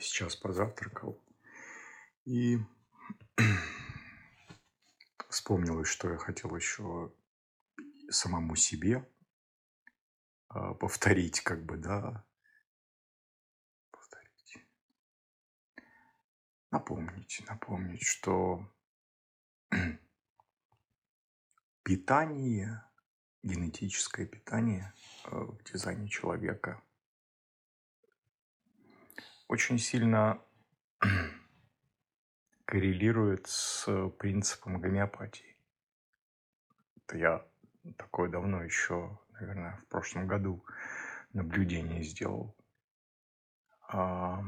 сейчас позавтракал. И вспомнилось, что я хотел еще самому себе а, повторить, как бы, да, повторить, напомнить, напомнить, что питание, генетическое питание э, в дизайне человека очень сильно коррелирует с принципом гомеопатии. Это я такое давно еще, наверное, в прошлом году наблюдение сделал. А,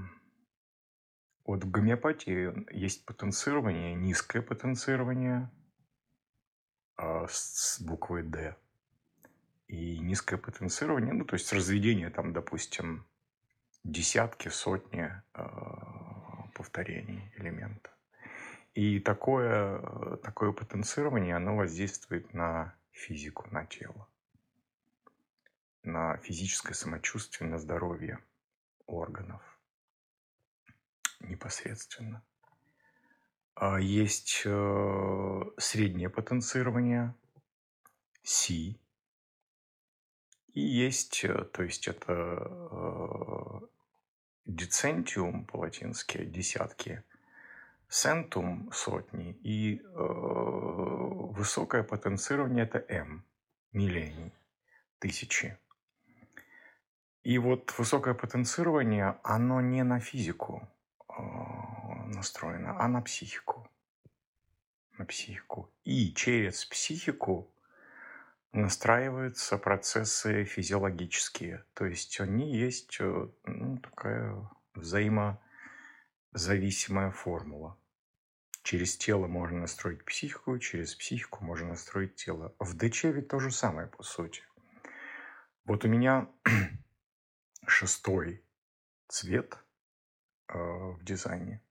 вот в гомеопатии есть потенцирование, низкое потенцирование а, с буквой D. И низкое потенцирование, ну, то есть разведение там, допустим, десятки, сотни э, повторений элемента. И такое, такое потенцирование, оно воздействует на физику, на тело, на физическое самочувствие, на здоровье органов непосредственно. А есть э, среднее потенцирование, Си, и есть, э, то есть это э, децентиум по-латински, десятки, сентум – сотни, и э, высокое потенцирование – это М, миллионий, тысячи. И вот высокое потенцирование, оно не на физику э, настроено, а на психику. На психику. И через психику настраиваются процессы физиологические. То есть они есть э, ну, такая взаимозависимая формула. Через тело можно настроить психику, через психику можно настроить тело. В ДЧ ведь то же самое, по сути. Вот у меня шестой цвет э, в дизайне.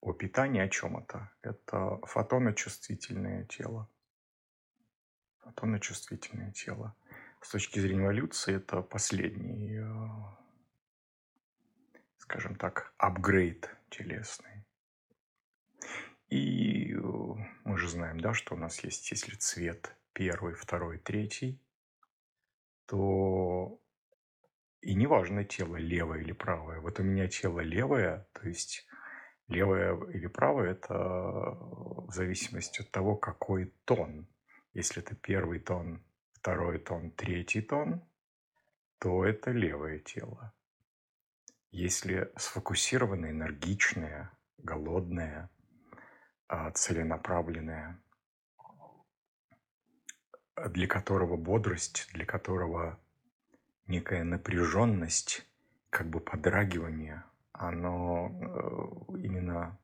О питании о чем это? Это фотоночувствительное тело фотоночувствительное тело. С точки зрения эволюции это последний, э, скажем так, апгрейд телесный. И э, мы же знаем, да, что у нас есть, если цвет первый, второй, третий, то и неважно тело левое или правое. Вот у меня тело левое, то есть левое или правое, это в зависимости от того, какой тон если это первый тон, второй тон, третий тон, то это левое тело. Если сфокусированное, энергичное, голодное, а, целенаправленное, для которого бодрость, для которого некая напряженность, как бы подрагивание, оно э, именно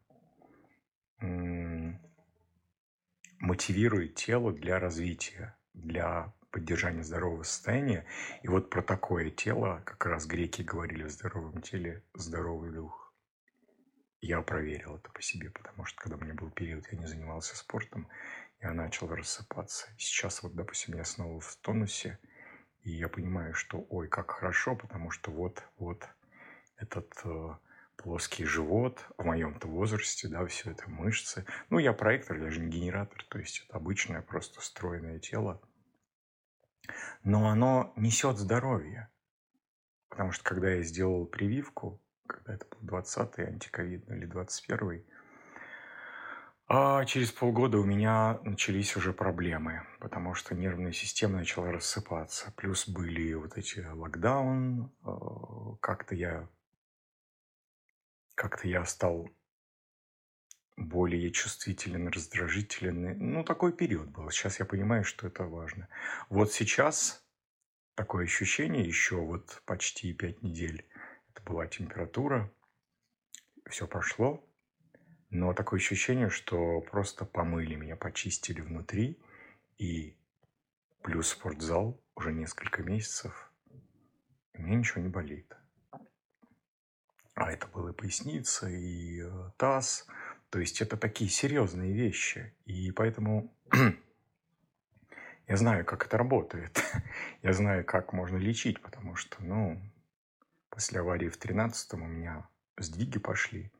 мотивирует тело для развития, для поддержания здорового состояния. И вот про такое тело как раз греки говорили в здоровом теле здоровый дух. Я проверил это по себе, потому что когда у меня был период, я не занимался спортом, я начал рассыпаться. Сейчас вот, допустим, я снова в тонусе, и я понимаю, что ой, как хорошо, потому что вот, вот этот э, плоский живот в моем-то возрасте, да, все это мышцы. Ну, я проектор, я же не генератор, то есть это обычное просто стройное тело. Но оно несет здоровье. Потому что когда я сделал прививку, когда это был 20-й антиковидный или 21-й, а через полгода у меня начались уже проблемы, потому что нервная система начала рассыпаться. Плюс были вот эти локдаун, э, как-то я как-то я стал более чувствителен, раздражителен. Ну, такой период был. Сейчас я понимаю, что это важно. Вот сейчас такое ощущение, еще вот почти пять недель, это была температура, все прошло, но такое ощущение, что просто помыли меня, почистили внутри, и плюс спортзал уже несколько месяцев, и мне ничего не болит. А это было и поясница, и э, таз. То есть это такие серьезные вещи. И поэтому я знаю, как это работает. я знаю, как можно лечить, потому что, ну, после аварии в 13 у меня сдвиги пошли.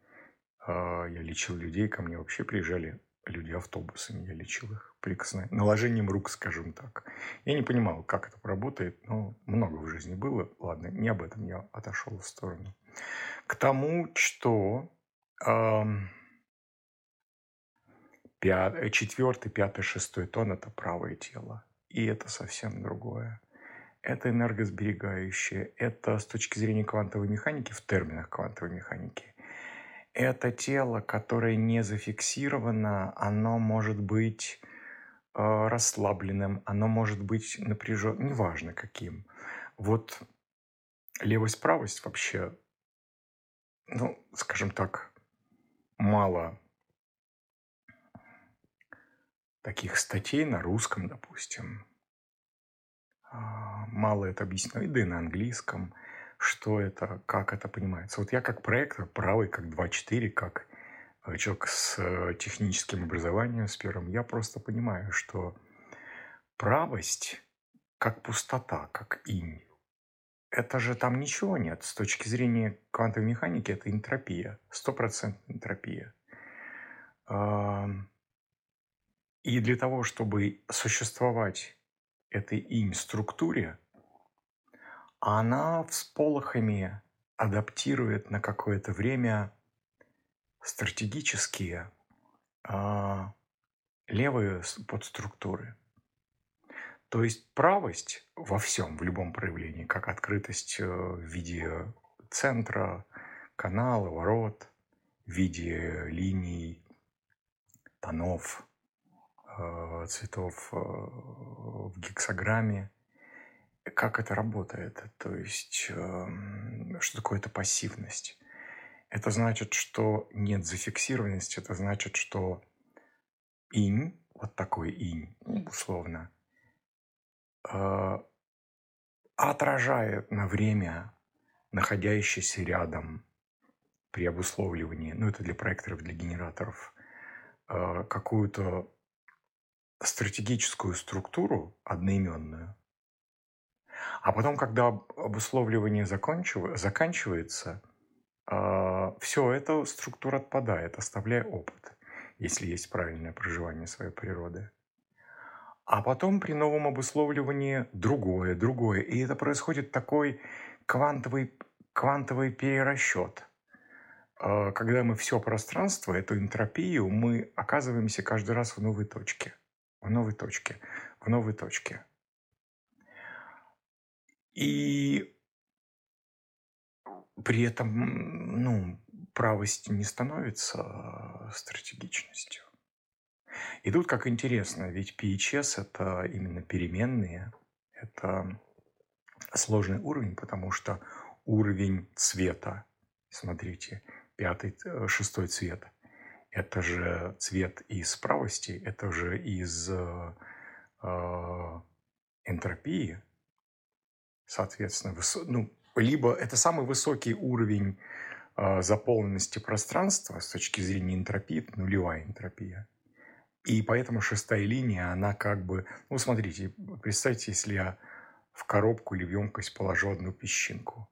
А, я лечил людей, ко мне вообще приезжали люди автобусами, я лечил их прикосновением, наложением рук, скажем так. Я не понимал, как это работает, но много в жизни было. Ладно, не об этом я отошел в сторону. К тому, что четвертый, пятый, шестой тон – это правое тело. И это совсем другое. Это энергосберегающее. Это с точки зрения квантовой механики, в терминах квантовой механики, это тело, которое не зафиксировано, оно может быть э, расслабленным, оно может быть напряженным, неважно каким. Вот левость-правость вообще, ну, скажем так, мало таких статей на русском, допустим. А, мало это объяснено, да и на английском, что это, как это понимается. Вот я как проектор, правый, как 2.4, как э, человек с э, техническим образованием, с первым, я просто понимаю, что правость как пустота, как инь. Это же там ничего нет. С точки зрения квантовой механики это энтропия, стопроцентная энтропия. И для того, чтобы существовать этой инь-структуре, она всполохами адаптирует на какое-то время стратегические э, левые подструктуры. То есть правость во всем, в любом проявлении, как открытость э, в виде центра, канала, ворот, в виде линий, тонов, Э, цветов э, в гексограмме. Как это работает? То есть, эм, что такое это пассивность? Это значит, что нет зафиксированности, это значит, что инь, вот такой инь, условно, отражает на время находящийся рядом при обусловливании, ну это для проекторов, для генераторов, какую-то стратегическую структуру одноименную, а потом, когда обусловливание заканчивается, а, все, эта структура отпадает, оставляя опыт, если есть правильное проживание своей природы. А потом при новом обусловливании другое, другое. И это происходит такой квантовый, квантовый перерасчет. А, когда мы все пространство, эту энтропию, мы оказываемся каждый раз в новой точке – в новой точке, в новой точке. И при этом, ну, правость не становится стратегичностью. И тут как интересно, ведь PHS – это именно переменные, это сложный уровень, потому что уровень цвета, смотрите, пятый, э, шестой цвет – это же цвет из правости, это же из э, э, энтропии, соответственно, высо... ну, либо это самый высокий уровень э, заполненности пространства с точки зрения энтропии, нулевая энтропия. И поэтому шестая линия, она как бы... Ну, смотрите, представьте, если я в коробку или в емкость положу одну песчинку.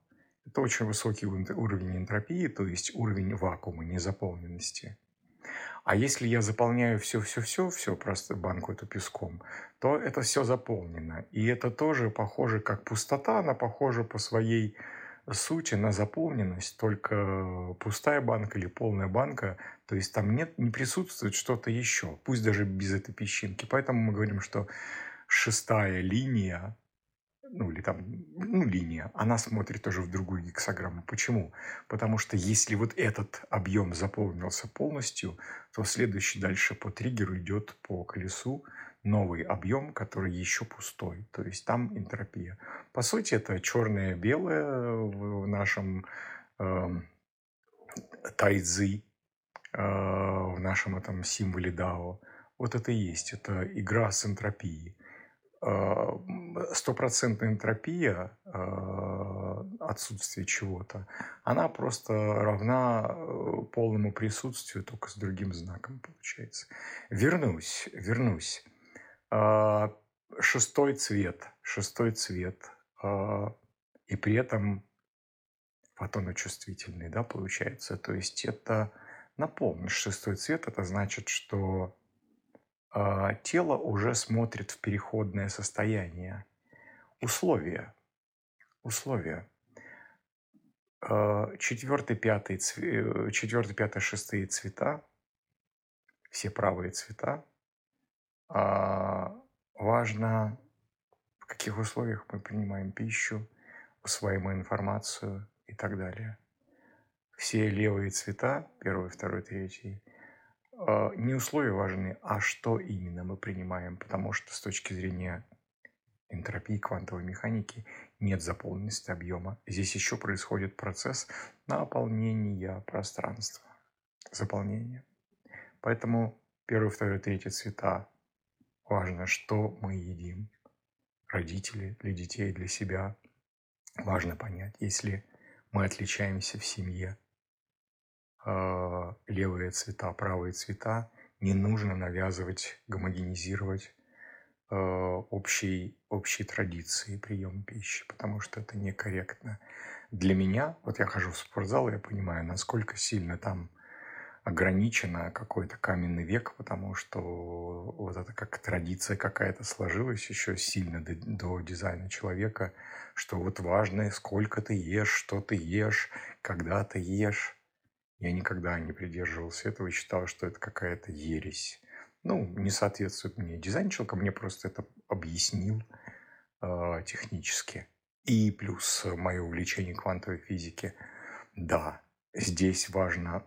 Это очень высокий уровень энтропии, то есть уровень вакуума, незаполненности. А если я заполняю все-все-все, все просто банку эту песком, то это все заполнено. И это тоже похоже как пустота, она похожа по своей сути на заполненность, только пустая банка или полная банка, то есть там нет, не присутствует что-то еще, пусть даже без этой песчинки. Поэтому мы говорим, что шестая линия ну или там, ну, линия, она смотрит тоже в другую гексограмму. Почему? Потому что если вот этот объем заполнился полностью, то следующий дальше по триггеру идет по колесу новый объем, который еще пустой. То есть там энтропия. По сути, это черное-белое в нашем э, тайцзи, э, в нашем этом символе Дао. Вот это и есть. Это игра с энтропией. Э, стопроцентная энтропия, э, отсутствие чего-то, она просто равна э, полному присутствию, только с другим знаком получается. Вернусь, вернусь. Шестой цвет, шестой цвет. И при этом фотоночувствительный, да, получается. То есть это напомню, шестой цвет, это значит, что э, тело уже смотрит в переходное состояние. Условия. Условия. Э, четвертый, пятый, цве... четвертый, пятый, шестые цвета, все правые цвета, э, важно, в каких условиях мы принимаем пищу, усваиваем информацию и так далее. Все левые цвета, первый, второй, третий, а, не условия важны, а что именно мы принимаем, потому что с точки зрения энтропии квантовой механики нет заполненности объема. Здесь еще происходит процесс наполнения пространства, заполнения. Поэтому первый, второй, третий цвета важно, что мы едим. Родители, для детей, для себя. Важно понять, если мы отличаемся в семье, а, левые цвета, правые цвета, не нужно навязывать, гомогенизировать э, общей, общей традиции приема пищи, потому что это некорректно. Для меня, вот я хожу в спортзал, я понимаю, насколько сильно там ограничено какой-то каменный век, потому что вот это как традиция какая-то сложилась еще сильно до, до дизайна человека, что вот важно, сколько ты ешь, что ты ешь, когда ты ешь. Я никогда не придерживался этого и считал, что это какая-то ересь. Ну, не соответствует мне. Дизайн человека мне просто это объяснил э, технически. И плюс мое увлечение квантовой физики. Да, здесь важно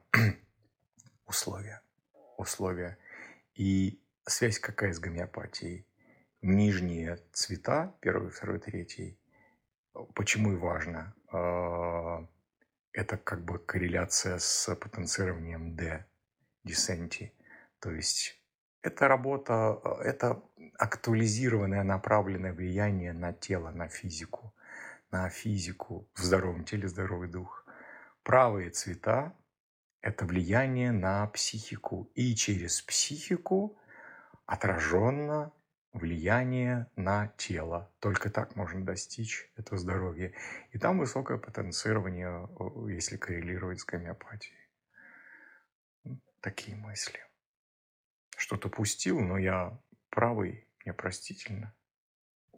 условия. Условия. И связь какая с гомеопатией? Нижние цвета, первый, второй, третий. Почему и важно? А, это как бы корреляция с потенцированием D, десенти. То есть это работа, это актуализированное направленное влияние на тело, на физику, на физику в здоровом теле, здоровый дух. Правые цвета это влияние на психику. И через психику отраженно влияние на тело. Только так можно достичь этого здоровья. И там высокое потенцирование, если коррелировать с гомеопатией. Такие мысли. Что-то пустил, но я правый, мне простительно.